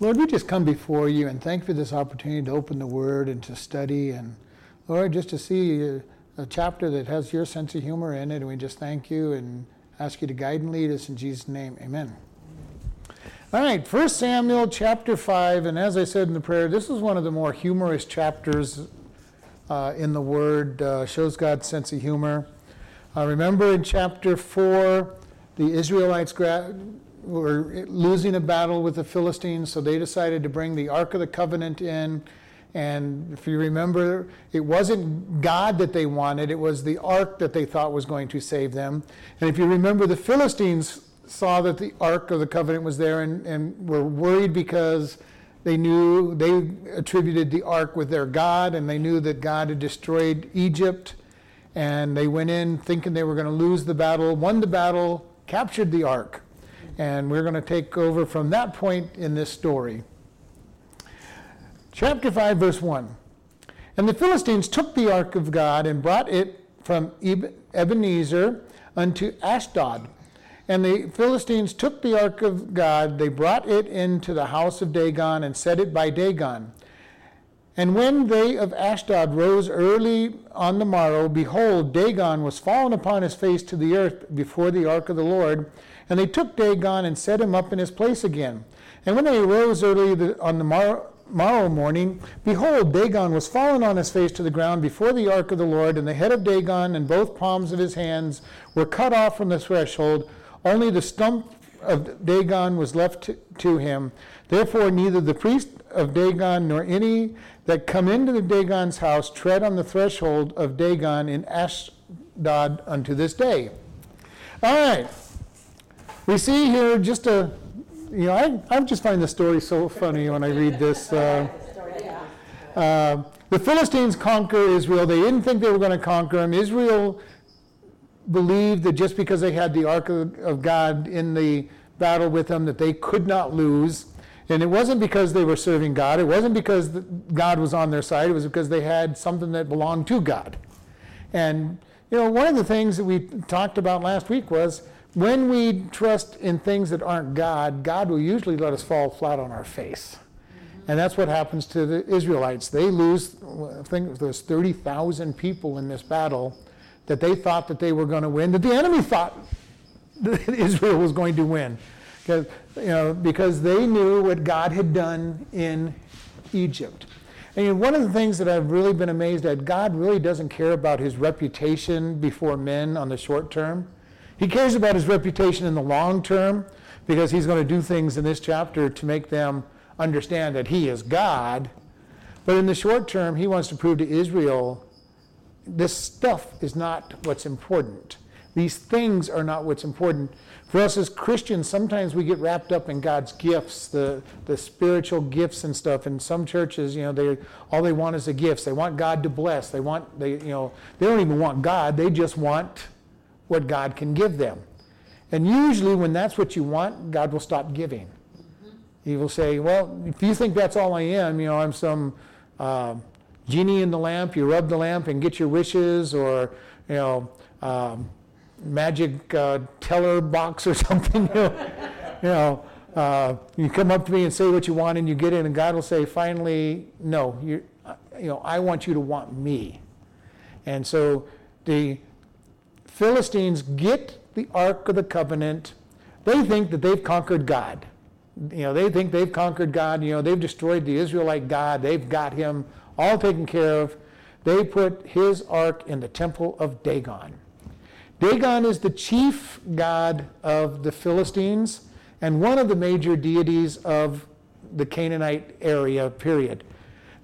Lord, we just come before you and thank you for this opportunity to open the Word and to study, and Lord, just to see a, chapter that has your sense of humor in it. And we just thank you and ask you to guide and lead us in Jesus' name. Amen. All right, 1 Samuel chapter 5, and as I said in the prayer, this is one of the more humorous chapters uh, in the Word, uh, shows God's sense of humor. Uh, remember in chapter 4, the Israelites were losing a battle with the Philistines, so they decided to bring the Ark of the Covenant in. And if you remember, it wasn't God that they wanted, it was the ark that they thought was going to save them. And if you remember, the Philistines saw that the Ark of the Covenant was there and, and were worried because they knew, they attributed the ark with their God, and they knew that God had destroyed Egypt. And they went in thinking they were going to lose the battle, won the battle, captured the ark. And we're going to take over from that point in this story. Chapter 5, verse 1. And the Philistines took the ark of God and brought it from Ebenezer unto Ashdod. And the Philistines took the ark of God, they brought it into the house of Dagon and set it by Dagon. And when they of Ashdod rose early on the morrow, behold, Dagon was fallen upon his face to the earth before the ark of the Lord. And they took Dagon and set him up in his place again. And when they arose early on the morrow, morrow morning, behold, Dagon was fallen on his face to the ground before the ark of the Lord, and the head of Dagon and both palms of his hands were cut off from the threshold. Only the stump of Dagon was left to, him. Therefore, neither the priest of Dagon nor any that come into the Dagon's house tread on the threshold of Dagon in Ashdod unto this day. All right. We see here just a, you know, I, I just find the story so funny when I read this. Uh, uh, the Philistines conquer Israel. They didn't think they were going to conquer them. Israel believed that just because they had the Ark of, of God in the battle with them, that they could not lose. And it wasn't because they were serving God. It wasn't because God was on their side. It was because they had something that belonged to God. And, you know, one of the things that we talked about last week was when we trust in things that aren't God, God will usually let us fall flat on our face. And that's what happens to the Israelites. They lose, I think there's 30,000 people in this battle that they thought that they were going to win, that the enemy thought that Israel was going to win. Because, you know, because they knew what God had done in Egypt. And one of the things that I've really been amazed at, God really doesn't care about his reputation before men on the short term. He cares about his reputation in the long term because he's going to do things in this chapter to make them understand that he is God. But in the short term, he wants to prove to Israel this stuff is not what's important. These things are not what's important. For us as Christians, sometimes we get wrapped up in God's gifts, the, the spiritual gifts and stuff. In some churches, you know, they all they want is the gifts. They want God to bless. They want they you know they don't even want God. They just want what God can give them. And usually, when that's what you want, God will stop giving. Mm-hmm. He will say, "Well, if you think that's all I am, you know, I'm some." Uh, genie in the lamp, you rub the lamp and get your wishes, or you know, um, magic uh, teller box or something. you know, you, know uh, you come up to me and say what you want, and you get in, and God will say, finally, no, you, you know, I want you to want me. And so the Philistines get the Ark of the Covenant. They think that they've conquered God. You know, they think they've conquered God. You know, they've destroyed the Israelite God. They've got him all taken care of. They put his ark in the temple of Dagon. Dagon is the chief god of the Philistines and one of the major deities of the Canaanite area, period.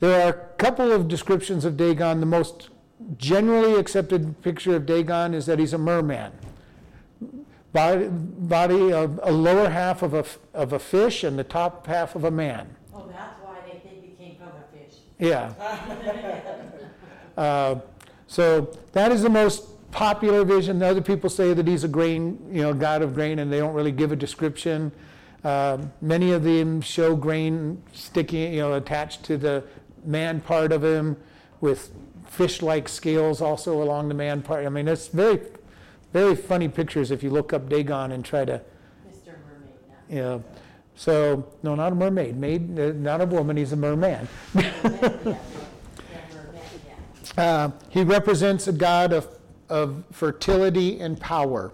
There are a couple of descriptions of Dagon. The most generally accepted picture of Dagon is that he's a merman. Body, body of a lower half of a, of a fish and the top half of a man. Oh, that's why they think he came from a fish. Yeah. uh, so that is the most popular vision. Other people say that he's a grain, you know, god of grain, and they don't really give a description. Uh, many of them show grain sticking, you know, attached to the man part of him, with fish-like scales also along the man part. I mean, it's very, very funny pictures if you look up Dagon and try to. Mr. Mermaid. Know, So, no, not a mermaid. Maid, uh, not a woman, he's a merman. Uh, he represents a god of, of fertility and power.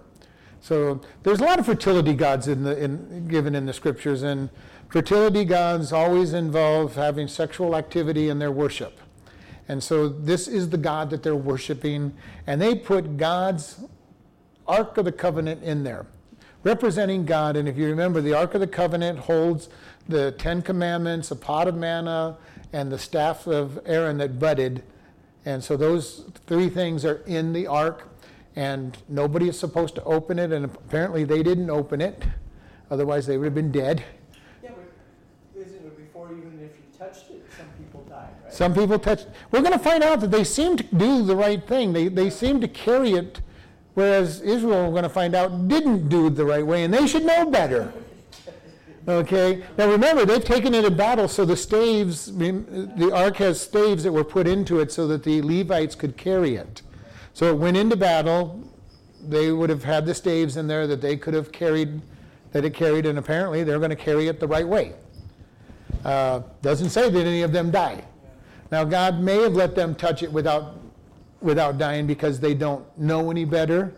So there's a lot of fertility gods in the, in, given in the scriptures, and fertility gods always involve having sexual activity in their worship. And so this is the God that they're worshiping, and they put God's Ark of the Covenant in there, representing God. And if you remember, the Ark of the Covenant holds the Ten Commandments, a pot of manna, and the staff of Aaron that budded. And so those three things are in the Ark, and nobody is supposed to open it, and apparently they didn't open it, otherwise they would have been dead. Yeah, but isn't it before even if you touched it, some people died, right? Some people touch. We're going to find out that they seem to do the right thing. They, they seem to carry it, whereas Israel, we're going to find out, didn't do it the right way, and they should know better. Okay? Now remember, they've taken it to battle, so the staves, the ark has staves that were put into it so that the Levites could carry it. So it went into battle. They would have had the staves in there that they could have carried, that it carried, and apparently they're going to carry it the right way. Uh, doesn't say that any of them die. Now, God may have let them touch it without, without dying because they don't know any better.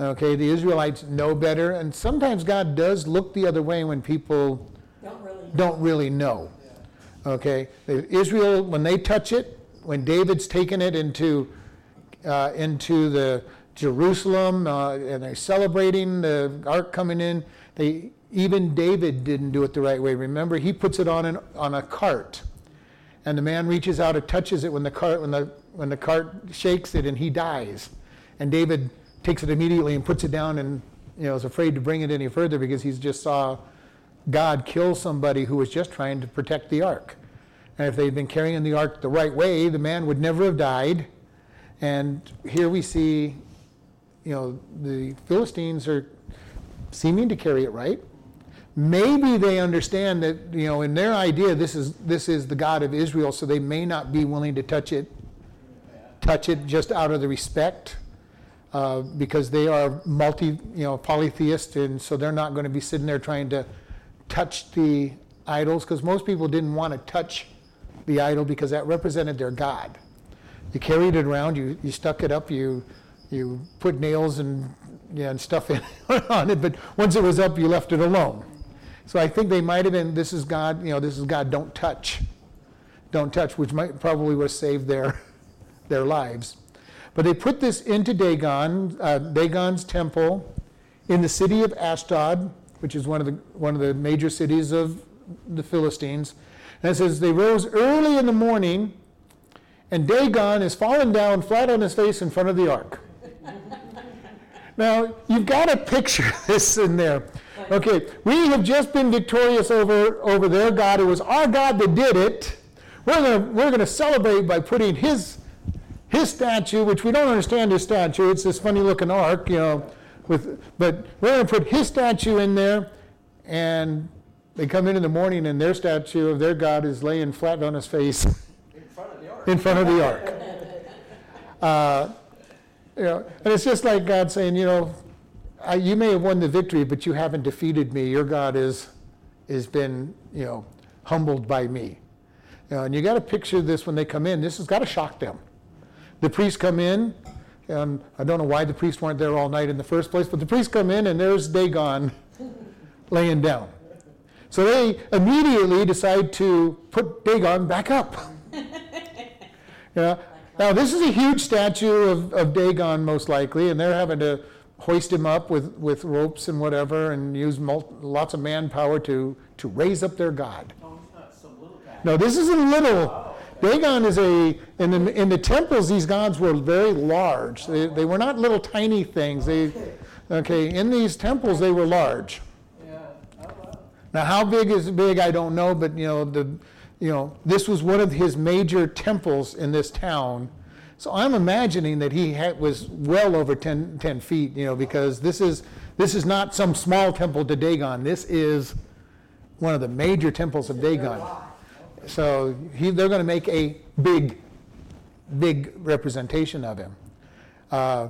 Okay, the Israelites know better, and sometimes God does look the other way when people Don't really. don't really know. Okay, Israel, when they touch it, when David's taken it into uh, into the Jerusalem, uh, and they're celebrating the ark coming in, they even David didn't do it the right way. Remember, he puts it on an, on a cart, and the man reaches out and touches it when the cart when the when the cart shakes it, and he dies, and David takes it immediately and puts it down and you know is afraid to bring it any further because he's just saw God kill somebody who was just trying to protect the ark. And if they'd been carrying the ark the right way, the man would never have died. And here we see, you know, the Philistines are seeming to carry it right. Maybe they understand that, you know, in their idea, this is this is the God of Israel, so they may not be willing to touch it, touch it just out of the respect uh, because they are multi, you know, polytheist, and so they're not going to be sitting there trying to touch the idols, because most people didn't want to touch the idol because that represented their god. You carried it around, you, you stuck it up, you you put nails and yeah, and stuff in, on it, but once it was up, you left it alone. So I think they might have been, this is God, you know, this is God, don't touch. Don't touch, which might probably would have saved their, their lives. But they put this into Dagon, uh, Dagon's temple in the city of Ashdod, which is one of the, one of the major cities of the Philistines. And it says, They rose early in the morning, and Dagon is fallen down flat on his face in front of the ark. now, you've got to picture this in there. Okay, we have just been victorious over, over their God. It was our God that did it. We're going we're gonna celebrate by putting his his statue, which we don't understand his statue, it's this funny looking ark, you know, with, but we're going to put his statue in there, and they come in in the morning, and their statue of their God is laying flat on his face In front of the ark. in front of the ark. Uh, you know, and it's just like God saying, you know, I, you may have won the victory, but you haven't defeated me. Your God is has been, you know, humbled by me. You know, and you got to picture this when they come in. This has got to shock them. The priests come in, and I don't know why the priests weren't there all night in the first place, but the priests come in, and there's Dagon laying down. So they immediately decide to put Dagon back up. yeah. Now, this is a huge statue of, of Dagon, most likely, and they're having to hoist him up with, with ropes and whatever and use mul- lots of manpower to, to raise up their God. Oh, no, it's not some little. No, this isn't little. Dagon is a, in the, in the temples, these gods were very large. They, they were not little tiny things. They, okay, in these temples, they were large. Yeah, oh, wow. Now, how big is big, I don't know, but you know, the, you know, this was one of his major temples in this town. So I'm imagining that he had, was well over 10, 10 feet, you know, because this is, this is not some small temple to Dagon. This is one of the major temples of Dagon. So he, they're going to make a big, big representation of him. Uh,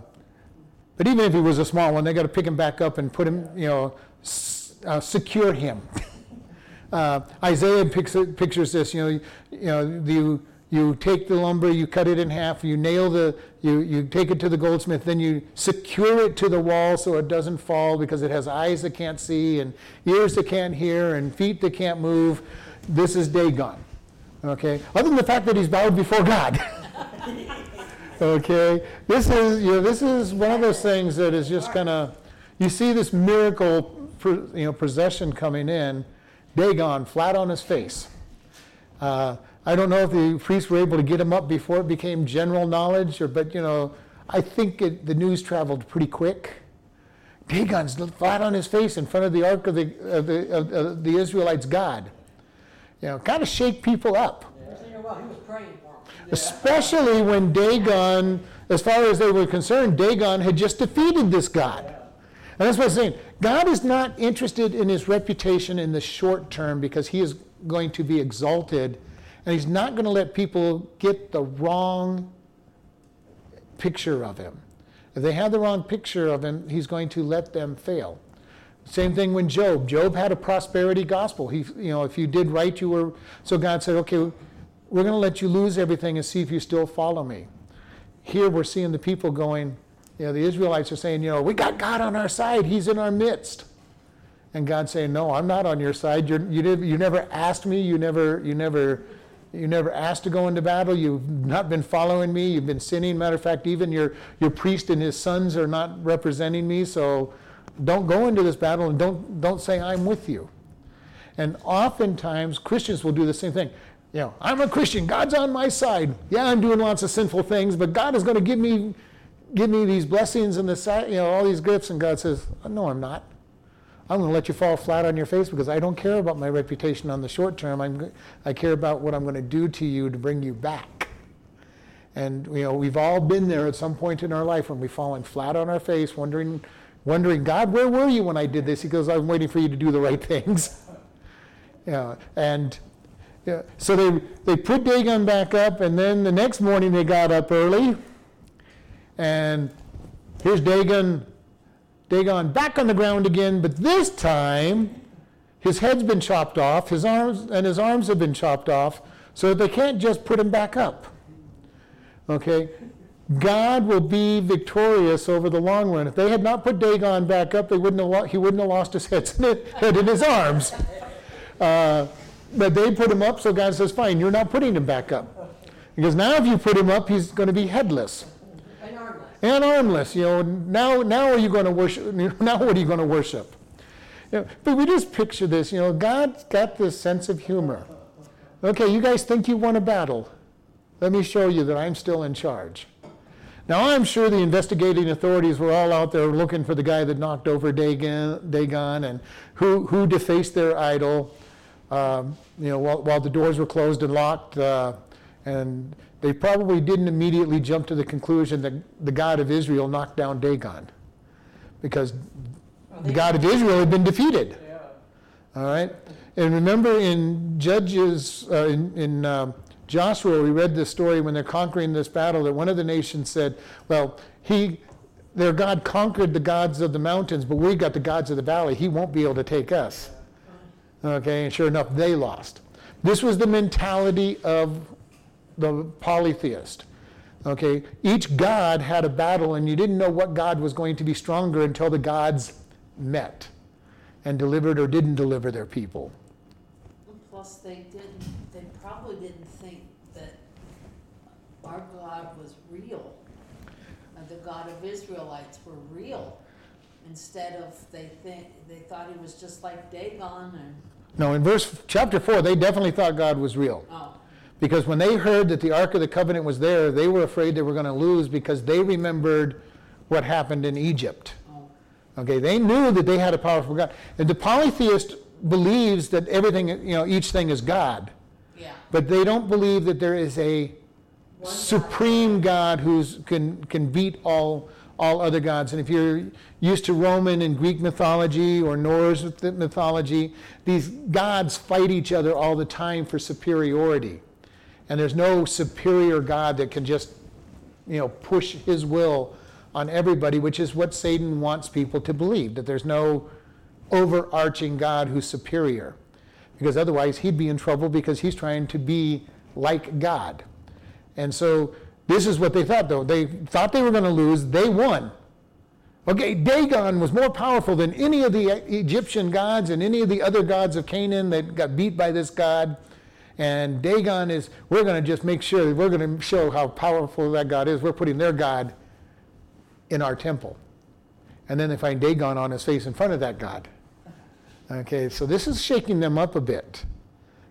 but even if he was a small one, they got to pick him back up and put him, you know, s- uh, secure him. uh, Isaiah pictures this. You know, you know, you you take the lumber, you cut it in half, you nail the, you, you take it to the goldsmith, then you secure it to the wall so it doesn't fall because it has eyes that can't see and ears that can't hear and feet that can't move. This is Dagon. Okay? Other than the fact that he's bowed before God. okay? This is, you know, this is one of those things that is just kind of, you see this miracle, you know, possession coming in, Dagon flat on his face. Uh, I don't know if the priests were able to get him up before it became general knowledge, or, but you know, I think it, the news traveled pretty quick. Dagon's flat on his face in front of the ark of the, of the, of, of the Israelites' God. You know, kind of shake people up. Especially when Dagon, as far as they were concerned, Dagon had just defeated this God. And that's what I'm saying. God is not interested in his reputation in the short term because he is going to be exalted and he's not going to let people get the wrong picture of him. If they have the wrong picture of him, he's going to let them fail. Same thing when Job. Job had a prosperity gospel. He, you know, if you did right, you were. So God said, okay, we're going to let you lose everything and see if you still follow me. Here we're seeing the people going, you know, the Israelites are saying, you know, we got God on our side. He's in our midst. And God saying, no, I'm not on your side. You're, you, did, you never asked me. You never, you never you never asked to go into battle. You've not been following me. You've been sinning. Matter of fact, even your, your priest and his sons are not representing me. So don't go into this battle and don't, don't say, I'm with you. And oftentimes, Christians will do the same thing. You know, I'm a Christian. God's on my side. Yeah, I'm doing lots of sinful things, but God is going to give me, give me these blessings and this, you know, all these gifts. And God says, No, I'm not. I'm going to let you fall flat on your face because I don't care about my reputation on the short term. I'm, I care about what I'm going to do to you to bring you back. And you know, we've all been there at some point in our life when we've fallen flat on our face, wondering, wondering, God, where were you when I did this? He goes, I'm waiting for you to do the right things. yeah, and yeah, so they they put Dagon back up, and then the next morning they got up early, and here's Dagon Dagon back on the ground again, but this time his head's been chopped off, his arms and his arms have been chopped off, so they can't just put him back up. Okay? God will be victorious over the long run. If they had not put Dagon back up, they wouldn't have lo- he wouldn't have lost his head, head in his arms. Uh, but they put him up, so God says, fine, you're not putting him back up. Because now if you put him up, he's going to be headless and armless. You know, now, now are you going to worship? Now what are you going to worship? You know, but we just picture this. You know, God's got this sense of humor. Okay, you guys think you won a battle. Let me show you that I'm still in charge. Now, I'm sure the investigating authorities were all out there looking for the guy that knocked over Dagon, Dagon and who, who defaced their idol. Um, you know, while, while, the doors were closed and locked, uh, and they probably didn't immediately jump to the conclusion that the God of Israel knocked down Dagon because the God of Israel had been defeated. Yeah. All right? And remember in Judges, uh, in, in uh, Joshua, we read this story when they're conquering this battle that one of the nations said, Well, he, their God conquered the gods of the mountains, but we got the gods of the valley. He won't be able to take us. Okay, and sure enough, they lost. This was the mentality of the polytheist. Okay, each god had a battle, and you didn't know what god was going to be stronger until the gods met and delivered or didn't deliver their people. Plus, they didn't. They probably didn't think that our God was real, and the God of Israelites were real. Instead of they think they thought he was just like Dagon and. No, in verse chapter four, they definitely thought God was real. Oh. Because when they heard that the Ark of the Covenant was there, they were afraid they were going to lose because they remembered what happened in Egypt. Oh. Okay, they knew that they had a powerful God. And the polytheist believes that everything, you know, each thing is God. Yeah. But they don't believe that there is a One supreme God, God who's can can beat all all other gods. And if you're used to Roman and Greek mythology or Norse mythology, these gods fight each other all the time for superiority. And there's no superior God that can just, you know, push his will on everybody, which is what Satan wants people to believe, that there's no overarching God who's superior. because otherwise he'd be in trouble because he's trying to be like God. And so this is what they thought, though. They thought they were going to lose. They won. Okay, Dagon was more powerful than any of the Egyptian gods and any of the other gods of Canaan that got beat by this god. And Dagon is, we're going to just make sure, we're going to show how powerful that God is. We're putting their God in our temple. And then they find Dagon on his face in front of that God. Okay, so this is shaking them up a bit.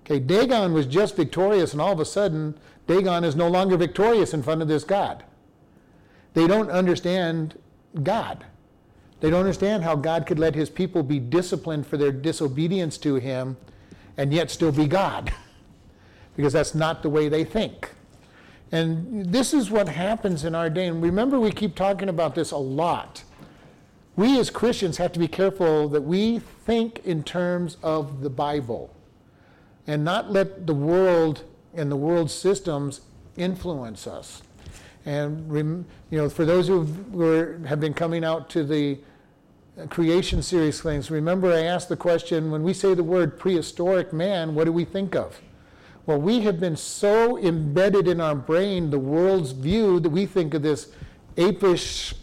Okay, Dagon was just victorious, and all of a sudden, Dagon is no longer victorious in front of this God. They don't understand God. They don't understand how God could let his people be disciplined for their disobedience to him and yet still be God. because that's not the way they think. And this is what happens in our day. And remember, we keep talking about this a lot. We as Christians have to be careful that we think in terms of the Bible and not let the world and the world systems influence us. And you know, for those who have been coming out to the creation series things, remember I asked the question: when we say the word prehistoric man, what do we think of? Well, we have been so embedded in our brain the world's view that we think of this apish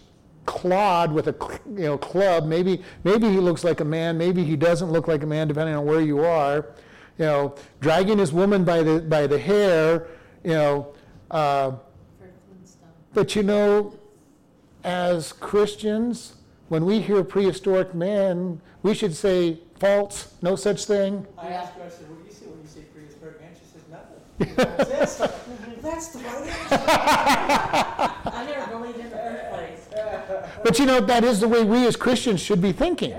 clod with a you know club. Maybe maybe he looks like a man. Maybe he doesn't look like a man, depending on where you are. You know, dragging his woman by the by the hair. You know. Uh, but you know, as Christians, when we hear prehistoric man, we should say false, no such thing. I asked what do you say when you say prehistoric man? She says, nothing. That's the right answer. I never believed in the first place. But you know, that is the way we as Christians should be thinking.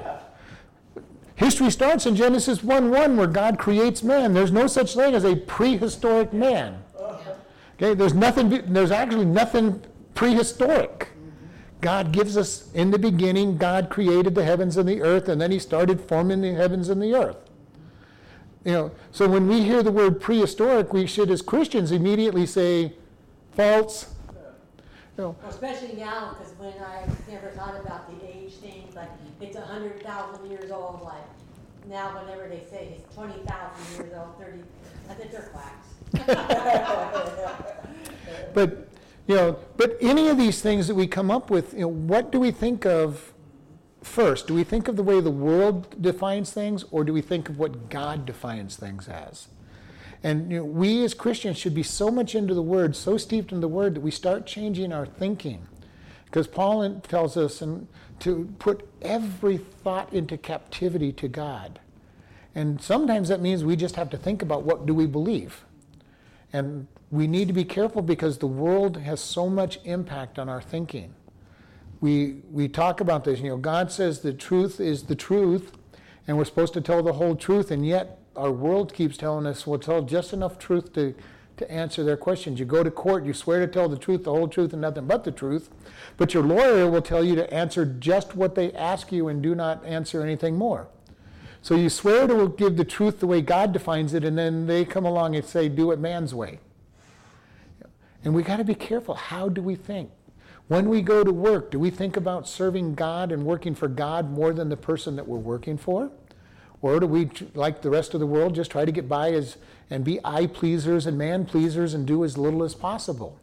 History starts in Genesis 1 1, where God creates man. There's no such thing as a prehistoric man. Okay, there's nothing, there's actually nothing prehistoric. God gives us, in the beginning, God created the heavens and the earth, and then He started forming the heavens and the earth. You know, so when we hear the word prehistoric, we should, as Christians, immediately say, false. You know. Especially now, because when I never thought about the age thing, like it's a hundred thousand years old. Like now, whenever they say it's twenty thousand years old, thirty, I think they're quacks. but you know, but any of these things that we come up with, you know, what do we think of first? Do we think of the way the world defines things, or do we think of what God defines things as? And you know, we as Christians should be so much into the Word, so steeped in the Word, that we start changing our thinking. Because Paul tells us and to put every thought into captivity to God. And sometimes that means we just have to think about what do we believe. And we need to be careful because the world has so much impact on our thinking. We, we talk about this, you know, God says the truth is the truth, and we're supposed to tell the whole truth, and yet our world keeps telling us we'll tell just enough truth to, to answer their questions. You go to court, you swear to tell the truth, the whole truth, and nothing but the truth, but your lawyer will tell you to answer just what they ask you and do not answer anything more. So you swear to give the truth the way God defines it, and then they come along and say, do it man's way. And we got to be careful. How do we think? When we go to work, do we think about serving God and working for God more than the person that we're working for? Or do we, like the rest of the world, just try to get by as and be eye pleasers and man pleasers and do as little as possible?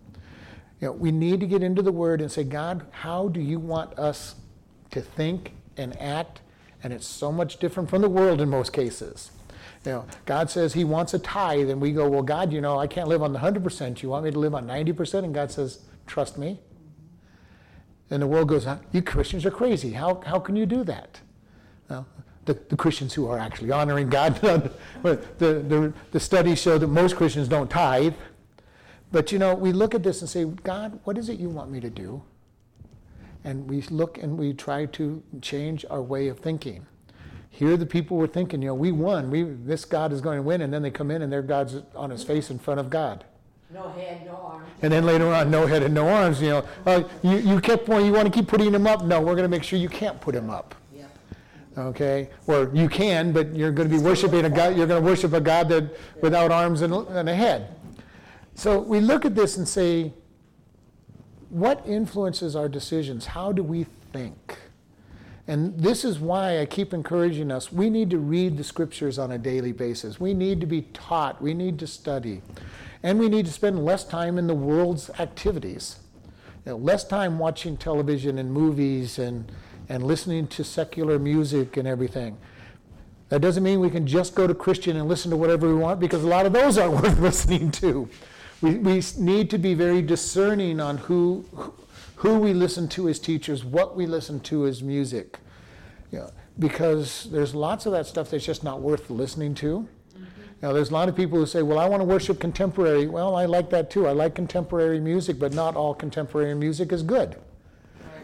You know, we need to get into the Word and say, God, how do you want us to think and act? And it's so much different from the world in most cases. You know, God says He wants a tithe, and we go, well, God, you know, I can't live on the hundred percent. You want me to live on ninety percent? And God says, trust me. And the world goes, you Christians are crazy. How how can you do that? Well, the, the Christians who are actually honoring God, the, the, the studies show that most Christians don't tithe. But you know, we look at this and say, God, what is it you want me to do? And we look and we try to change our way of thinking. Here the people were thinking, you know, we won. We, this God is going to win. And then they come in and their God's on his face in front of God. No head, no arms. And then later on, no head and no arms. You know, uh, you, you kept you want to keep putting them up. No, we're going to make sure you can't put them up. Okay, or you can, but you're going to be worshiping a God. You're going to worship a God that without arms and, and a head. So we look at this and say, what influences our decisions? How do we think? And this is why I keep encouraging us. We need to read the scriptures on a daily basis. We need to be taught. We need to study. And we need to spend less time in the world's activities. You know, less time watching television and movies and, and listening to secular music and everything. That doesn't mean we can just go to Christian and listen to whatever we want because a lot of those aren't worth listening to. We, we need to be very discerning on who, who we listen to as teachers, what we listen to as music. You know, because there's lots of that stuff that's just not worth listening to. Now, there's a lot of people who say, well, I want to worship contemporary. Well, I like that too. I like contemporary music, but not all contemporary music is good.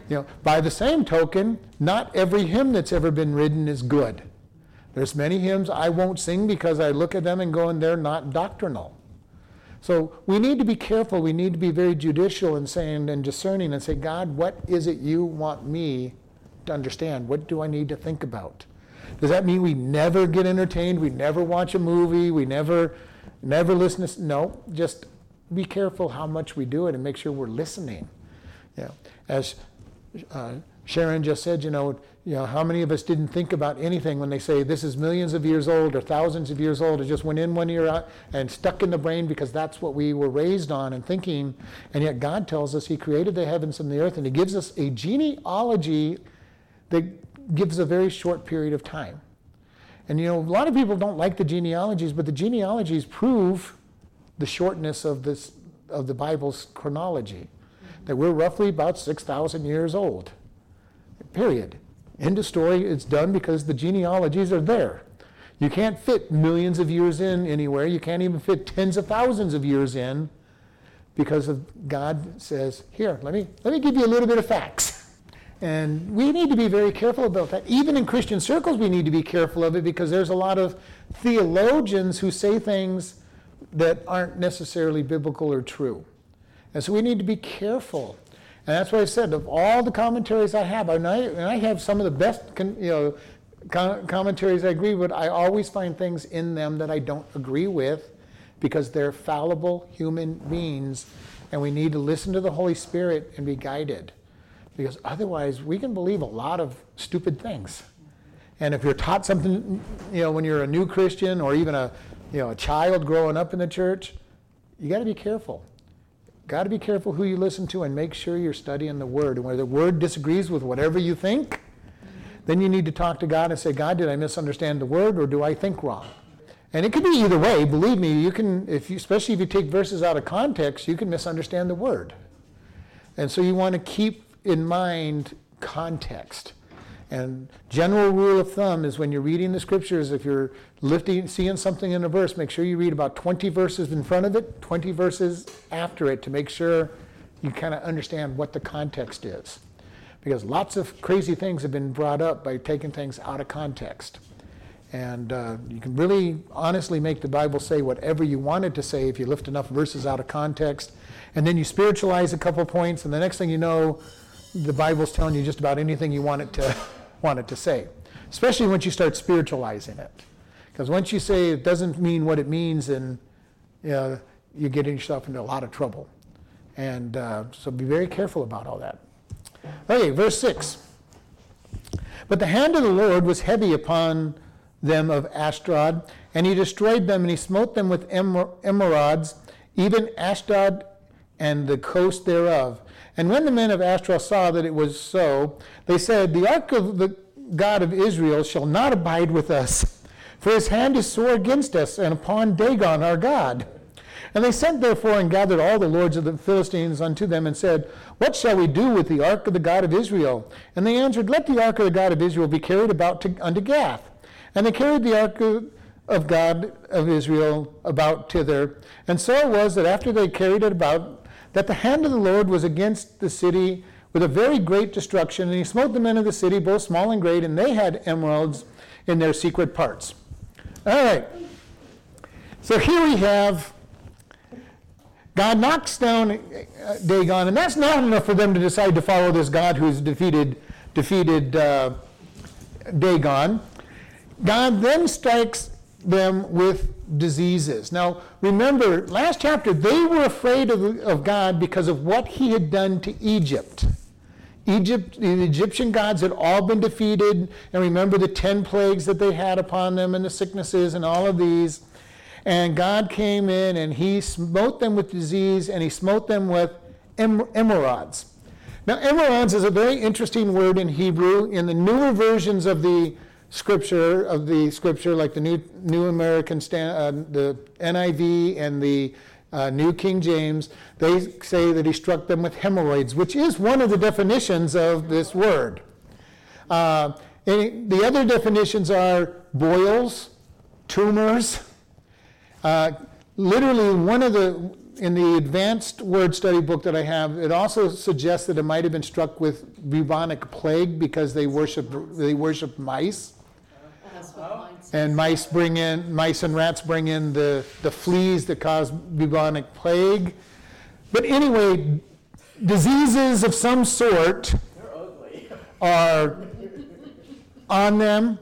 You know, by the same token, not every hymn that's ever been written is good. There's many hymns I won't sing because I look at them and go, and they're not doctrinal. So we need to be careful. We need to be very judicial in saying and discerning and say, God, what is it you want me to understand? What do I need to think about? Does that mean we never get entertained? We never watch a movie? We never, never listen to? No, just be careful how much we do it and make sure we're listening. Yeah, as uh, Sharon just said, you know, you know, how many of us didn't think about anything when they say this is millions of years old or thousands of years old? It just went in one ear out and stuck in the brain because that's what we were raised on and thinking. And yet God tells us He created the heavens and the earth, and He gives us a genealogy that gives a very short period of time. And you know, a lot of people don't like the genealogies, but the genealogies prove the shortness of this of the Bible's chronology. That we're roughly about 6,000 years old. Period. End of story. It's done because the genealogies are there. You can't fit millions of years in anywhere. You can't even fit tens of thousands of years in because of God says, here, let me, let me give you a little bit of facts. And we need to be very careful about that. Even in Christian circles, we need to be careful of it because there's a lot of theologians who say things that aren't necessarily biblical or true. And so we need to be careful. And that's why I said, of all the commentaries I have, and I, and I have some of the best you know, commentaries I agree with, I always find things in them that I don't agree with because they're fallible human beings, and we need to listen to the Holy Spirit and be guided because otherwise we can believe a lot of stupid things. And if you're taught something, you know, when you're a new Christian or even a, you know, a child growing up in the church, you got to be careful. Got to be careful who you listen to and make sure you're studying the Word. And where the Word disagrees with whatever you think, then you need to talk to God and say, God, did I misunderstand the Word or do I think wrong? And it could be either way. Believe me, you can, if you, especially if you take verses out of context, you can misunderstand the Word. And so you want to keep in mind context. And general rule of thumb is when you're reading the scriptures, if you're lifting, seeing something in a verse, make sure you read about 20 verses in front of it, 20 verses after it to make sure you kind of understand what the context is. Because lots of crazy things have been brought up by taking things out of context. And uh, you can really honestly make the Bible say whatever you want it to say if you lift enough verses out of context. And then you spiritualize a couple points, and the next thing you know, the Bible's telling you just about anything you want it to want it to say, especially once you start spiritualizing it. Because once you say it doesn't mean what it means, and you know, you're getting yourself into a lot of trouble. And uh, so be very careful about all that. Okay, verse 6. But the hand of the Lord was heavy upon them of Ashdod, and he destroyed them, and he smote them with emerods, even Ashdod and the coast thereof. And when the men of Ashtaroth saw that it was so, they said, The ark of the God of Israel shall not abide with us, for his hand is sore against us and upon Dagon our God. And they sent therefore and gathered all the lords of the Philistines unto them and said, What shall we do with the ark of the God of Israel? And they answered, Let the ark of the God of Israel be carried about to, unto Gath. And they carried the ark of, of God of Israel about thither. And so it was that after they carried it about, that the hand of the Lord was against the city with a very great destruction, and he smote the men of the city, both small and great, and they had emerods in their secret parts. All right. So here we have God knocks down uh, Dagon, and that's not enough for them to decide to follow this God who's defeated defeated uh, Dagon. God then strikes them with diseases. Now, remember, last chapter, they were afraid of, of God because of what he had done to Egypt. Egypt, the Egyptian gods had all been defeated, and remember the 10 plagues that they had upon them, and the sicknesses, and all of these. And God came in and he smote them with disease, and he smote them with em- emerods. Now, emerods is a very interesting word in Hebrew. In the newer versions of the scripture, of the scripture, like the New, New American, Stan, uh, the NIV and the uh, New King James, they say that he struck them with hemorrhoids, which is one of the definitions of this word. Uh, the other definitions are boils, tumors. Uh, literally, one of the in the advanced word study book that I have, it also suggests that it might have been struck with bubonic plague because they worship they worship mice. That's what mine says. And mice bring in mice and rats bring in the, the fleas that cause bubonic plague. But anyway, diseases of some sort are on them.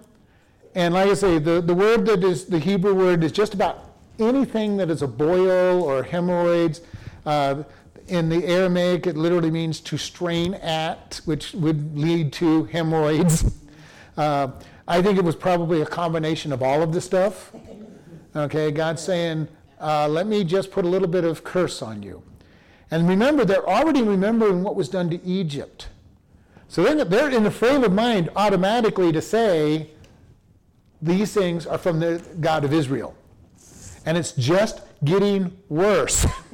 And like I say, the, the word that is the Hebrew word is just about anything that is a boil or hemorrhoids. Uh, in the Aramaic, it literally means to strain at, which would lead to hemorrhoids. Uh, I think it was probably a combination of all of the stuff. Okay, God's saying, uh, let me just put a little bit of curse on you. And remember, they're already remembering what was done to Egypt. So they're, they're in the frame of mind automatically to say, these things are from the God of Israel. And it's just getting worse.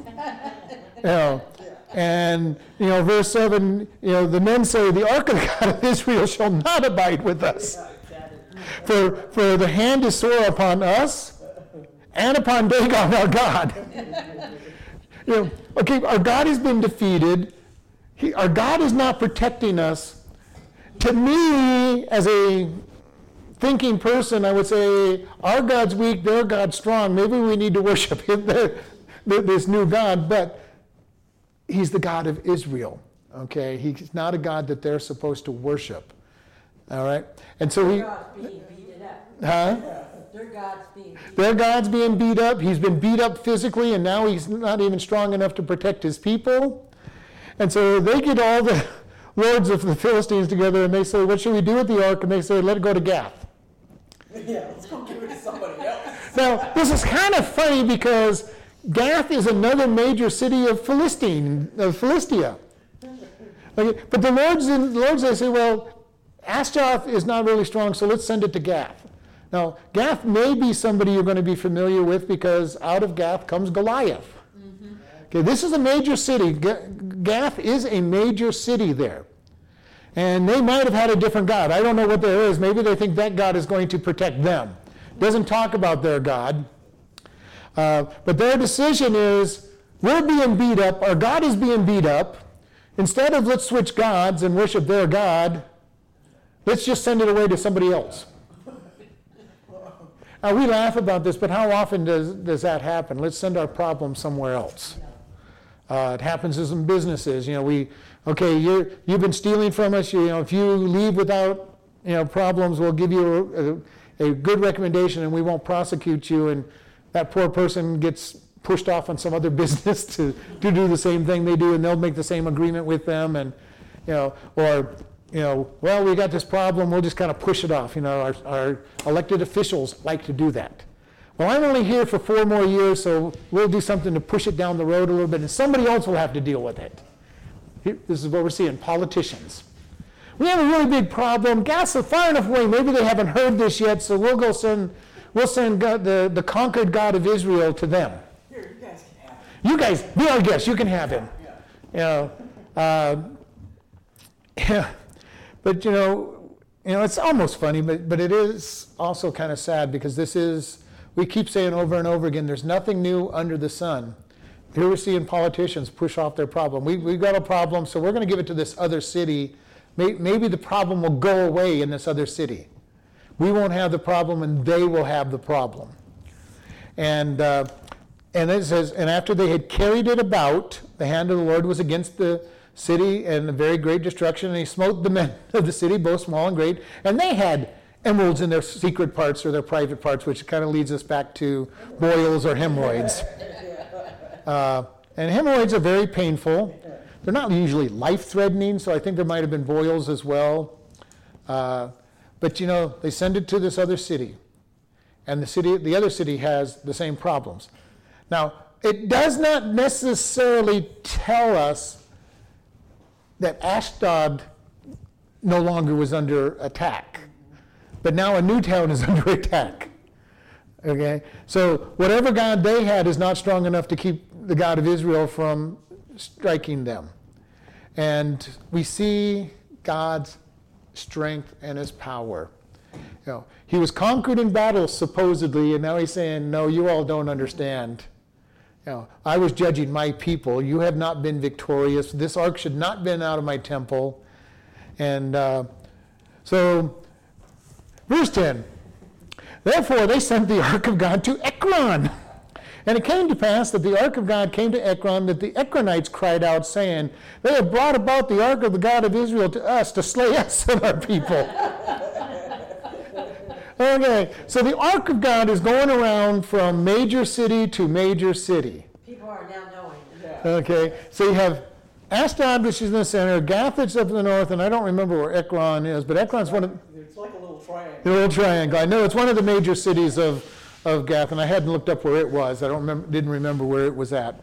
you know, and, you know, verse 7, you know, the men say, the ark of God of Israel shall not abide with us. For, for the hand is sore upon us and upon Dagon our God. you know, okay, our God has been defeated. He, our God is not protecting us. To me, as a thinking person, I would say, our God's weak, their God's strong. Maybe we need to worship him, this new God, but he's the God of Israel. Okay, he's not a God that they're supposed to worship. All right, and so Their he, God's being beaten up. huh? Their God's being beaten Their God's being beat up. He's been beat up physically, and now he's not even strong enough to protect his people. And so they get all the lords of the Philistines together, and they say, "What should we do with the ark?" And they say, "Let it go to Gath." Yeah, let's go give it to somebody else. Now, this is kind of funny because Gath is another major city of Philistine, of Philistia. Okay, but the lords, the lords, they say, well, Ashtaroth is not really strong, so let's send it to Gath. Now, Gath may be somebody you're going to be familiar with because out of Gath comes Goliath. Okay, this is a major city. Gath is a major city there. And they might have had a different God. I don't know what there is. Maybe they think that God is going to protect them. Doesn't talk about their God. Uh, but their decision is we're being beat up, our God is being beat up. Instead of let's switch gods and worship their God, let's just send it away to somebody else. Now, we laugh about this, but how often does, does that happen? Let's send our problem somewhere else. Uh, it happens in businesses. You know, we, okay, you're, you've been stealing from us. You, know, if you leave without, you know, problems, we'll give you a, a, a good recommendation and we won't prosecute you. And that poor person gets pushed off on some other business to, to do the same thing they do and they'll make the same agreement with them. And, you know, or, you know, well, we got this problem, we'll just kind of push it off. You know, our, our elected officials like to do that. Well, I'm only here for four more years, so we'll do something to push it down the road a little bit, and somebody else will have to deal with it. Here- This is what we're seeing politicians. We have a really big problem. Gath is far enough away. Maybe they haven't heard this yet, so we'll go send, we'll send God, the, the conquered God of Israel to them. Here, you guys can have it. You guys, be our guest. You can have him. You know, uh, yeah, but you know, you know, it's almost funny, but but it is also kind of sad because this is we keep saying over and over again. There's nothing new under the sun. Here we're seeing politicians push off their problem. We we've got a problem, so we're going to give it to this other city. Maybe the problem will go away in this other city. We won't have the problem, and they will have the problem. And, uh, and it says, and after they had carried it about, the hand of the Lord was against the city and a very great destruction, and he smote the men of the city, both small and great, and they had emerods in their secret parts or their private parts, which kind of leads us back to boils or hemorrhoids. Uh, and hemorrhoids are very painful. they're not usually life threatening, so I think there might have been boils as well. Uh, but you know, they send it to this other city, and the city, the other city has the same problems. Now, it does not necessarily tell us that Ashdod no longer was under attack, but now a new town is under attack. Okay, so whatever God they had is not strong enough to keep the God of Israel from striking them. And we see God's strength and his power. You know, he was conquered in battle supposedly, and now he's saying, "No, you all don't understand." Know, I was judging my people. You have not been victorious. This ark should not been out of my temple. And uh, so, verse 10 Therefore, they sent the ark of God to Ekron. And it came to pass that the ark of God came to Ekron, that the Ekronites cried out, saying, They have brought about the ark of the God of Israel to us to slay us and our people. Okay, so the ark of God is going around from major city to major city. People are now knowing. Yeah. Okay, so you have Ashdod, which is in the center, Gath, which is up in the north, and I don't remember where Ekron is, but Ekron's one of It's like a little triangle. the little triangle. I know it's one of the major cities of, of Gath, and I hadn't looked up where it was. I don't remember, didn't remember where it was at.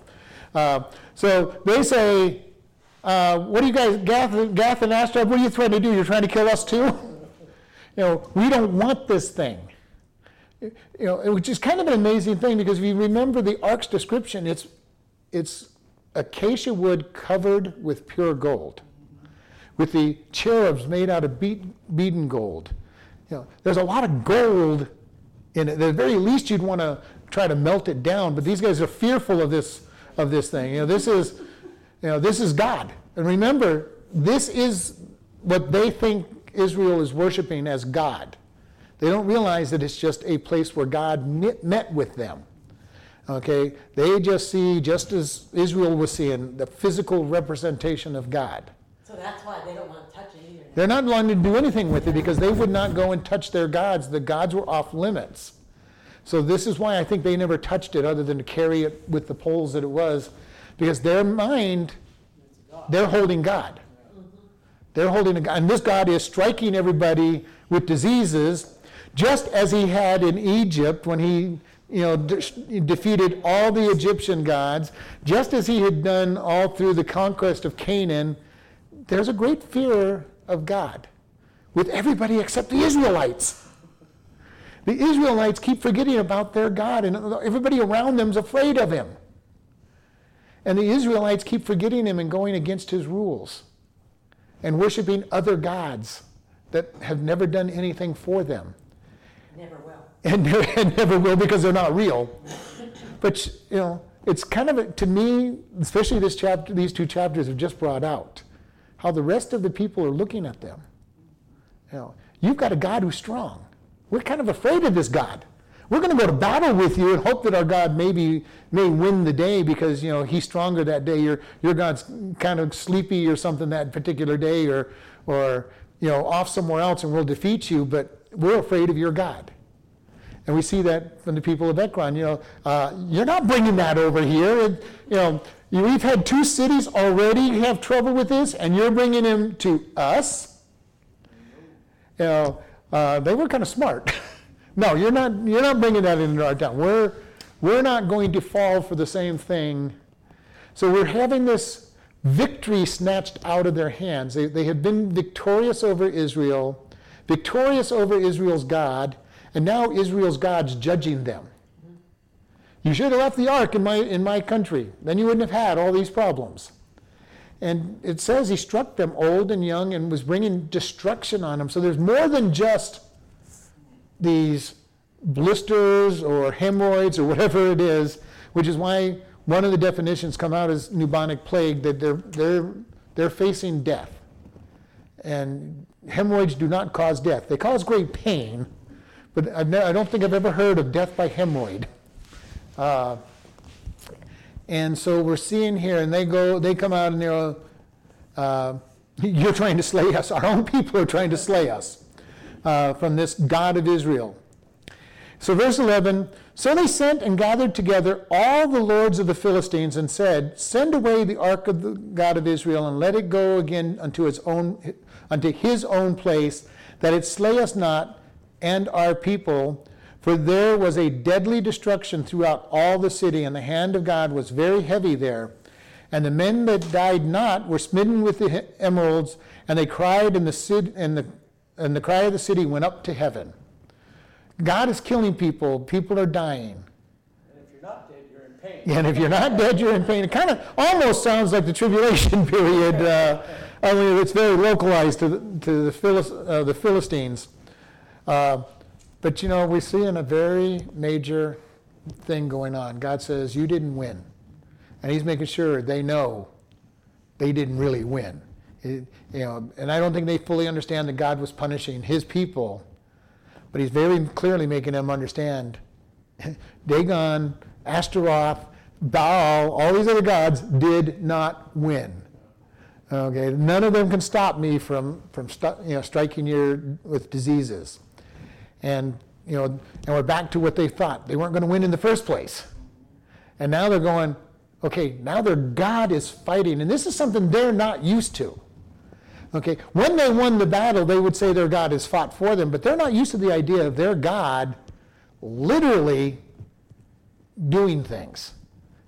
Uh, so they say, uh, "What do you guys, Gath, Gath and Ashdod? What are you trying to do? You're trying to kill us too? You know, we don't want this thing." You know, which is kind of an amazing thing because if you remember the ark's description, it's it's acacia wood covered with pure gold, with the cherubs made out of beat, beaten gold. You know, there's a lot of gold in it. At the very least, you'd want to try to melt it down. But these guys are fearful of this of this thing. You know, this is you know this is God. And remember, this is what they think Israel is worshiping as God. They don't realize that it's just a place where God met, with them. Okay, they just see, just as Israel was seeing, the physical representation of God. So that's why they don't want to touch it either. They're not wanting to do anything with it because they would not go and touch their gods. The gods were off limits. So this is why I think they never touched it other than to carry it with the poles that it was, because their mind, they're holding God. They're holding a God. And this God is striking everybody with diseases, just as he had in Egypt when he you know, de- defeated all the Egyptian gods, just as he had done all through the conquest of Canaan. There's a great fear of God with everybody except the Israelites. The Israelites keep forgetting about their God, and everybody around them's afraid of him. And the Israelites keep forgetting him and going against his rules and worshiping other gods that have never done anything for them Never will. and never, and never will because they're not real. But you know, it's kind of a, to me, especially this chapter, these two chapters have just brought out how the rest of the people are looking at them. You know, you've got a God who's strong. We're kind of afraid of this God. We're going to go to battle with you and hope that our God maybe may win the day because you know he's stronger that day. Your your God's kind of sleepy or something that particular day, or or you know off somewhere else, and we'll defeat you. But we're afraid of your God. And we see that from the people of Ekron. You know, uh, you're not bringing that over here. You know, we've had two cities already have trouble with this, and you're bringing them to us. You know, uh, they were kind of smart. no, you're not. You're not bringing that into our town. We're we're not going to fall for the same thing. So we're having this victory snatched out of their hands. They, they had been victorious over Israel, victorious over Israel's God, and now Israel's God's judging them. You should have left the ark in my, in my country. Then you wouldn't have had all these problems. And it says he struck them old and young and was bringing destruction on them. So there's more than just these blisters or hemorrhoids or whatever it is, which is why one of the definitions come out as bubonic plague, that they're, they're, they're facing death. And hemorrhoids do not cause death. They cause great pain, but I've ne- I don't think I've ever heard of death by hemorrhoid. Uh, and so we're seeing here, and they go, they come out and they're, uh, you're trying to slay us. Our own people are trying to slay us uh, from this God of Israel. So, verse 11 So they sent and gathered together all the lords of the Philistines and said, Send away the ark of the God of Israel and let it go again unto his own unto his own place, that it slay us not and our people. For there was a deadly destruction throughout all the city, and the hand of God was very heavy there. And the men that died not were smitten with the emerods, and they cried, and the, city, and the, and the cry of the city went up to heaven. God is killing people, people are dying. And if you're not dead, you're in pain. And if you're not dead, you're in pain. It kind of almost sounds like the tribulation period. Uh, I mean, it's very localized to the, to the, uh, the Philistines. Uh, but you know, we're seeing a very major thing going on. God says, You didn't win. And He's making sure they know they didn't really win. It, you know, and I don't think they fully understand that God was punishing His people but he's very clearly making them understand Dagon, Ashtaroth, Baal, all these other gods did not win. Okay, none of them can stop me from, from you know, striking you with diseases. And, you know, and we're back to what they thought. They weren't going to win in the first place. And now they're going, okay, now their God is fighting. And this is something they're not used to. Okay, when they won the battle, they would say their God has fought for them, but they're not used to the idea of their God literally doing things.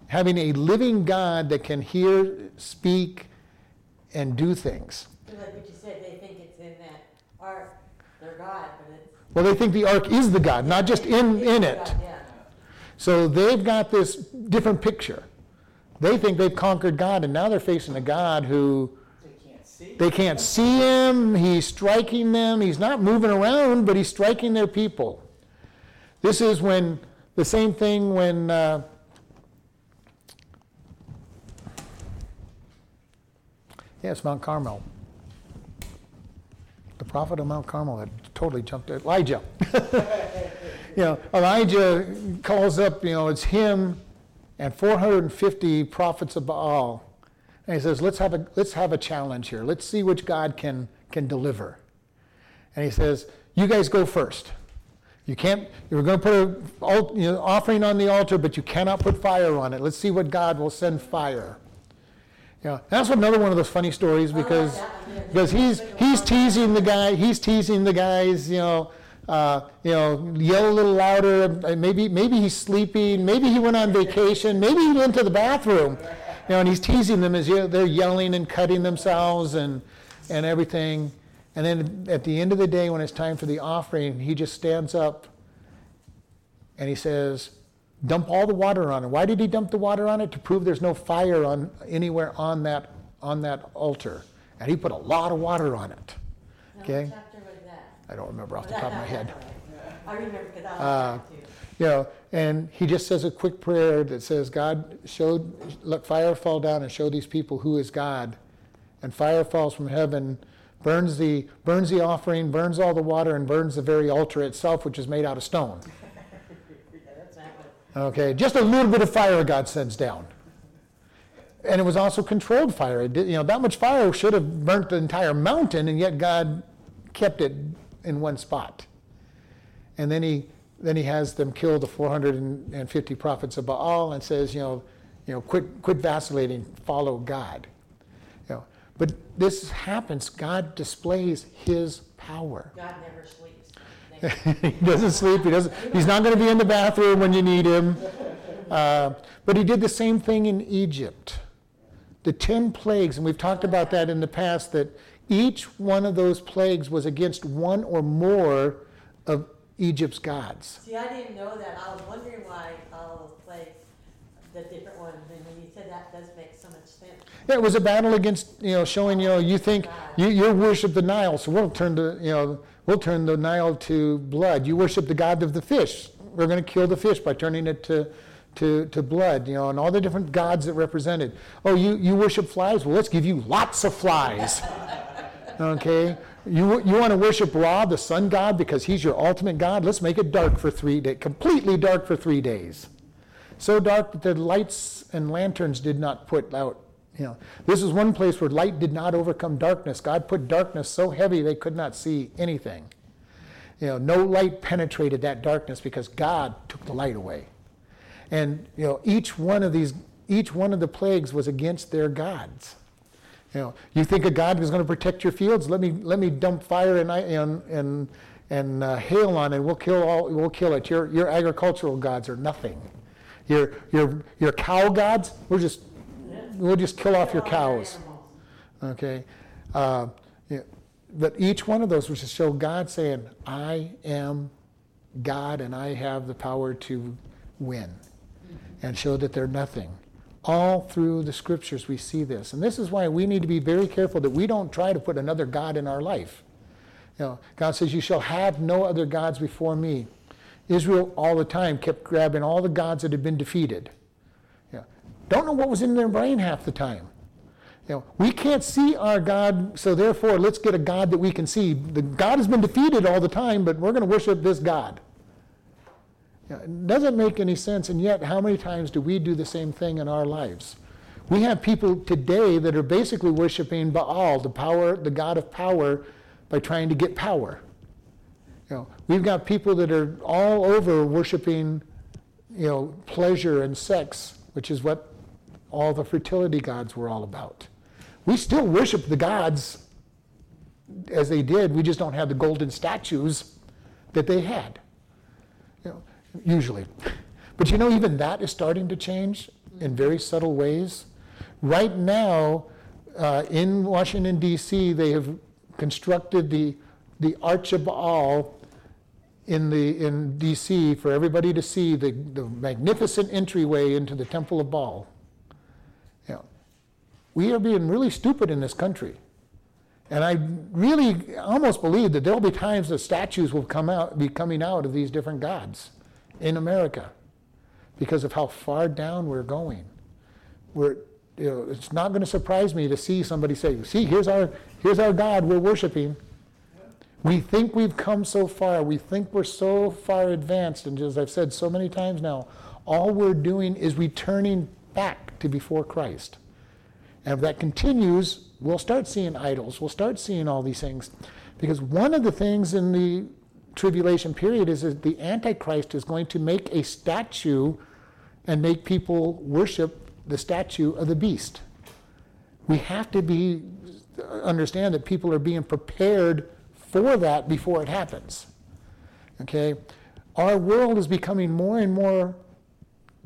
Having a living God that can hear, speak, and do things. Like what you said, they think it's in that ark, their God. Well, they think the ark is the God, not just in, in it. God, yeah. So they've got this different picture. They think they've conquered God, and now they're facing a God who They can't see him. He's striking them. He's not moving around, but he's striking their people. This is when the same thing when uh, yes, Mount Carmel. The prophet of Mount Carmel had totally jumped. Elijah. you know, Elijah calls up. You know, it's him and 450 prophets of Baal and he says, let's have a, let's have a challenge here. Let's see which God can, can deliver. And he says, you guys go first. You can't, you're going to put an you know, offering on the altar, but you cannot put fire on it. Let's see what God will send fire. Yeah, that's another one of those funny stories because, because he's, he's teasing the guy, he's teasing the guys, you know, uh, you know, yell a little louder. Maybe, maybe he's sleeping. Maybe he went on vacation. Maybe he went to the bathroom. You know, and he's teasing them as they're yelling and cutting themselves and, and everything. And then at the end of the day, when it's time for the offering, he just stands up and he says, dump all the water on it. Why did he dump the water on it? To prove there's no fire on anywhere on that on that altar. And he put a lot of water on it. Okay. what chapter was that? I don't remember off the top of my head. I remember Uh, was there too. You know, and he just says a quick prayer that says, God, showed, let fire fall down and show these people who is God. And fire falls from heaven, burns the, burns the offering, burns all the water, and burns the very altar itself, which is made out of stone. Yeah, that's that one. Okay, just a little bit of fire God sends down. And it was also controlled fire. It did, you know, that much fire should have burnt the entire mountain, and yet God kept it in one spot. And then he then he has them kill the 450 prophets of Baal and says, you know, you know, quit quit vacillating, follow God. You know, but this happens. God displays His power. God never sleeps. he doesn't sleep. He doesn't. He's not going to be in the bathroom when you need him. Uh, but he did the same thing in Egypt. The ten plagues, and we've talked about that in the past. That each one of those plagues was against one or more of Egypt's gods. See, I didn't know that. I was wondering why all those plagues, the different ones, and when you said that, does make so much sense. Yeah, it was a battle against you know showing you know you think oh, you, you worship the Nile, so we'll turn the you know we'll turn the Nile to blood. You worship the god of the fish. We're going to kill the fish by turning it to to, to blood, you know, and all the different gods that represented. Oh, you, you worship flies? Well, let's give you lots of flies. Okay? You, you want to worship Ra, the sun god, because he's your ultimate god? Let's make it dark for three days, completely dark for three days. So dark that the lights and lanterns did not put out. You know, this is one place where light did not overcome darkness. God put darkness so heavy they could not see anything. you know, no light penetrated that darkness because God took the light away. And you know, each one of these, each one of the plagues was against their gods. You know, you think a God is going to protect your fields? Let me let me dump fire and and and, and uh, hail on it. We'll kill all. We'll kill it. Your your agricultural gods are nothing. Your your your cow gods. We'll just we'll just kill off your cows. Okay. Uh, yeah. But each one of those was to show God saying, "I am God, and I have the power to win," and show that they're nothing. All through the scriptures, we see this. And this is why we need to be very careful that we don't try to put another God in our life. You know, God says, You shall have no other gods before me. Israel, all the time, kept grabbing all the gods that had been defeated. You know, don't know what was in their brain half the time. You know, we can't see our God, so therefore let's get a God that we can see. The God has been defeated all the time, but we're going to worship this God. It doesn't make any sense, and yet, how many times do we do the same thing in our lives? We have people today that are basically worshiping Baal, the power, the god of power, by trying to get power. You know, we've got people that are all over worshiping, you know, pleasure and sex, which is what all the fertility gods were all about. We still worship the gods as they did. We just don't have the golden statues that they had usually. But you know, even that is starting to change in very subtle ways. Right now, uh, in Washington, D.C., they have constructed the, the Arch of Baal in, the, in D.C. for everybody to see the, the magnificent entryway into the Temple of Baal. You know, we are being really stupid in this country. And I really almost believe that there will be times that statues will come out, be coming out of these different gods in America because of how far down we're going. We're, you know, it's not going to surprise me to see somebody say, see, here's our, here's our God we're worshiping. We think we've come so far. We think we're so far advanced. And as I've said so many times now, all we're doing is returning back to before Christ. And if that continues, we'll start seeing idols. We'll start seeing all these things. Because one of the things in the tribulation period is that the Antichrist is going to make a statue and make people worship the statue of the beast. We have to be understand that people are being prepared for that before it happens. Okay? Our world is becoming more and more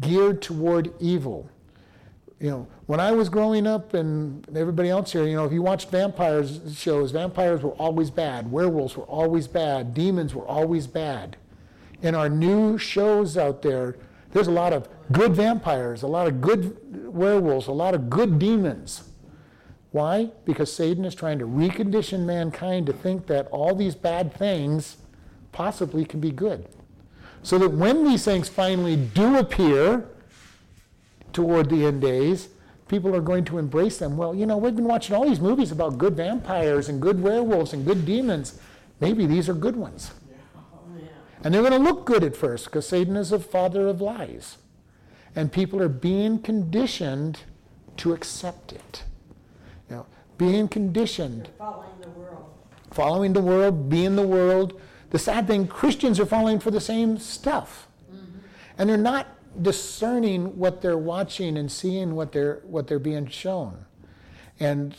geared toward evil you know, when I was growing up and everybody else here, you know, if you watched vampires shows, vampires were always bad, werewolves were always bad, demons were always bad. In our new shows out there, there's a lot of good vampires, a lot of good werewolves, a lot of good demons. Why? Because Satan is trying to recondition mankind to think that all these bad things possibly can be good. So that when these things finally do appear, toward the end days, people are going to embrace them. Well, you know, we've been watching all these movies about good vampires and good werewolves and good demons. Maybe these are good ones. And they're going to look good at first because Satan is a father of lies. And people are being conditioned to accept it. You know, being conditioned. They're following the world. Following the world, being the world. The sad thing, Christians are falling for the same stuff. Mm-hmm. And they're not discerning what they're watching and seeing what they're what they're being shown. And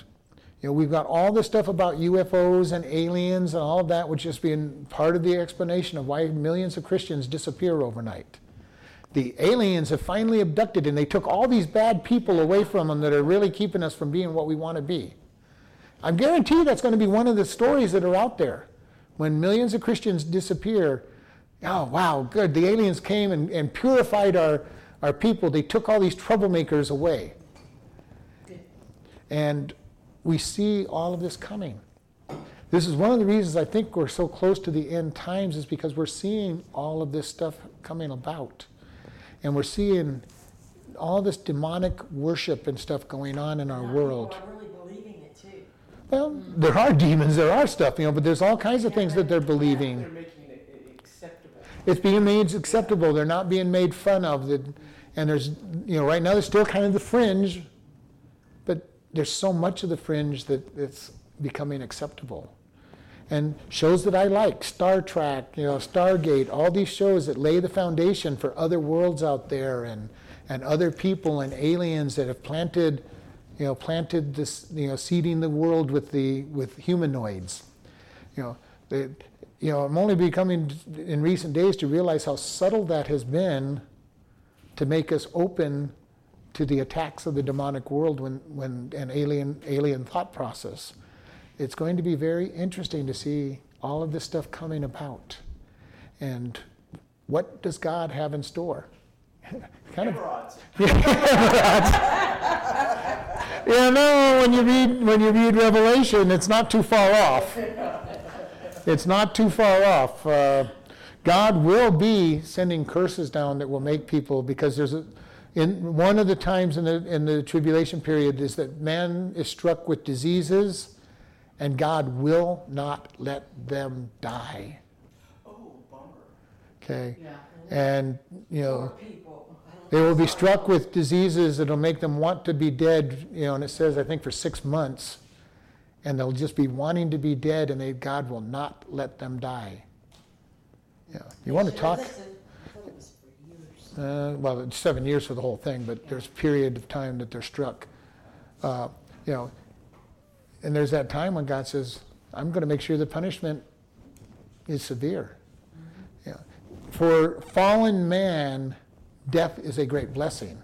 you know, we've got all this stuff about UFOs and aliens and all of that, which is being part of the explanation of why millions of Christians disappear overnight. The aliens have finally abducted and they took all these bad people away from them that are really keeping us from being what we want to be. I guarantee that's going to be one of the stories that are out there. When millions of Christians disappear, oh, wow, good. The aliens came and, and purified our, our people. They took all these troublemakers away. And we see all of this coming. This is one of the reasons I think we're so close to the end times, is because we're seeing all of this stuff coming about. And we're seeing all this demonic worship and stuff going on in our world. Really believing it too. Well, there are demons, there are stuff, you know, but there's all kinds of things that they're believing. They're making it acceptable. It's being made acceptable. They're not being made fun of. And there's, you know, right now there's still kind of the fringe, but there's so much of the fringe that it's becoming acceptable. and shows that I like, Star Trek, you know, Stargate, all these shows that lay the foundation for other worlds out there and, and other people and aliens that have planted, you know, planted this, you know, seeding the world with the with humanoids. You know, they, you know, I'm only becoming in recent days to realize how subtle that has been to make us open to the attacks of the demonic world when, when an alien alien thought process. It's going to be very interesting to see all of this stuff coming about. And what does God have in store? kind of Emerods. Yeah, no, when you read when you read Revelation, it's not too far off. It's not too far off. Uh, God will be sending curses down that will make people because there's a in one of the times in the in the tribulation period is that man is struck with diseases and God will not let them die. Oh, bummer. Okay? Yeah. And you know Poor people. I don't They will be struck with diseases that'll make them want to be dead, you know, and it says, I think, for six months. And they'll just be wanting to be dead, and they, God will not let them die. Yeah. You want to talk? listen. I thought it was for years. Uh, well, it's seven years for the whole thing, but there's a period of time that they're struck. Uh, you know, and there's that time when God says, I'm going to make sure the punishment is severe. Yeah. For fallen man, death is a great blessing,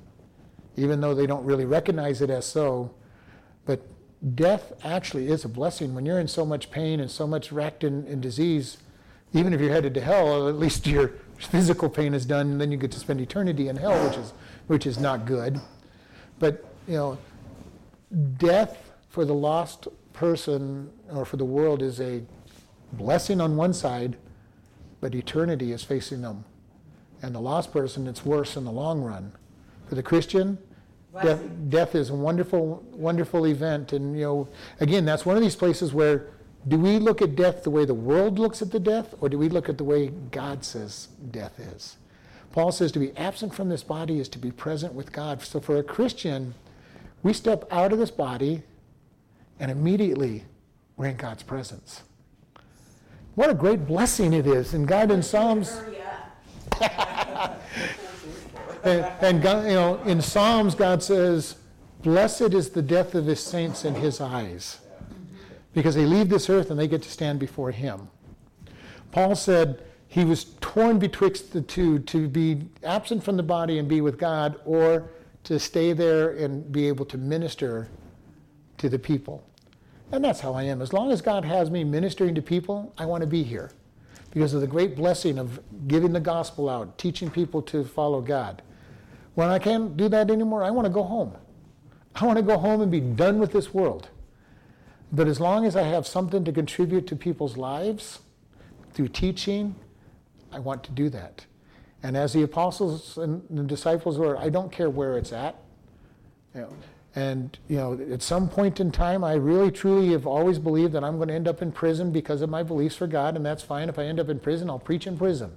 even though they don't really recognize it as so. But death actually is a blessing. When you're in so much pain and so much racked in, in disease, even if you're headed to hell, at least your physical pain is done, and then you get to spend eternity in hell, which is which is not good. But you know, death for the lost person or for the world is a blessing on one side, but eternity is facing them. And the lost person, it's worse in the long run. For the Christian, death, death is a wonderful, wonderful event. And, you know, again, that's one of these places where do we look at death the way the world looks at the death, or do we look at the way God says death is? Paul says to be absent from this body is to be present with God. So for a Christian, we step out of this body and immediately we're in God's presence. What a great blessing it is. And God in Psalms. and, and God, you know, in Psalms, God says, Blessed is the death of his saints in his eyes. Because they leave this earth and they get to stand before him. Paul said he was torn betwixt the two to be absent from the body and be with God, or to stay there and be able to minister to the people. And that's how I am. As long as God has me ministering to people, I want to be here because of the great blessing of giving the gospel out, teaching people to follow God. When I can't do that anymore, I want to go home. I want to go home and be done with this world. But as long as I have something to contribute to people's lives through teaching, I want to do that. And as the apostles and the disciples were, I don't care where it's at. You know, and you know, at some point in time, I really truly have always believed that I'm going to end up in prison because of my beliefs for God, and that's fine. If I end up in prison, I'll preach in prison.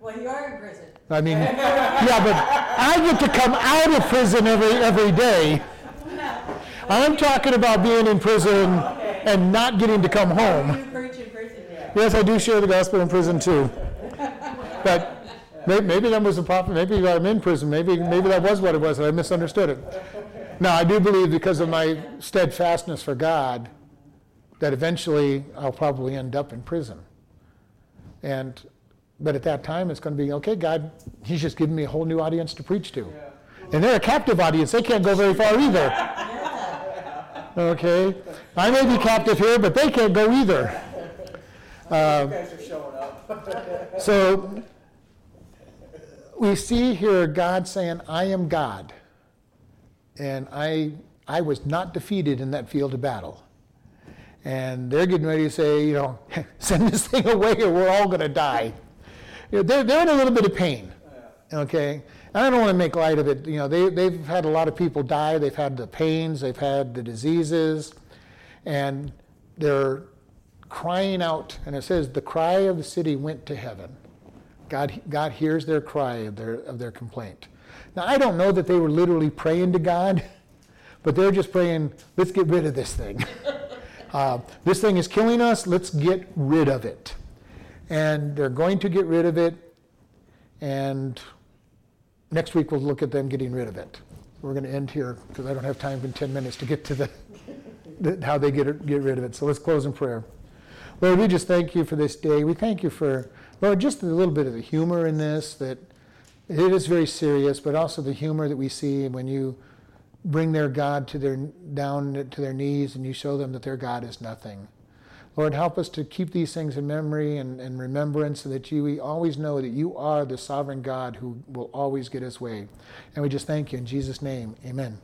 Well, you are in prison. I mean, yeah, but I get to come out of prison every every day. I'm talking about being in prison and not getting to come home. You preach in prison. Yes, I do share the gospel in prison too. But may- maybe that was a problem. Maybe I'm in prison. Maybe maybe that was what it was. and I misunderstood it. Now I do believe because of my steadfastness for God that eventually I'll probably end up in prison. And but at that time it's going to be okay. God, He's just giving me a whole new audience to preach to, and they're a captive audience. They can't go very far either. Okay, I may be captive here, but they can't go either. Uh, you guys are showing up. So we see here God saying, I am God. And I, I was not defeated in that field of battle. And they're getting ready to say, you know, send this thing away or we're all going to die. They're, they're in a little bit of pain. Okay? And I don't want to make light of it. You know, they, they've had a lot of people die. They've had the pains, they've had the diseases, and they're crying out. And it says, the cry of the city went to heaven. God, God hears their cry of their, of their complaint. Now, I don't know that they were literally praying to God, but they're just praying, let's get rid of this thing. Uh, this thing is killing us. Let's get rid of it. And they're going to get rid of it. And next week we'll look at them getting rid of it. We're going to end here because I don't have time in 10 minutes to get to the, the how they get it, get rid of it. So let's close in prayer. Lord, we just thank you for this day. We thank you for, Lord, just a little bit of the humor in this that it is very serious, but also the humor that we see when you bring their God to their down to their knees and you show them that their God is nothing. Lord, help us to keep these things in memory and, and remembrance so that you we always know that you are the sovereign God who will always get his way. And we just thank you in Jesus' name. Amen.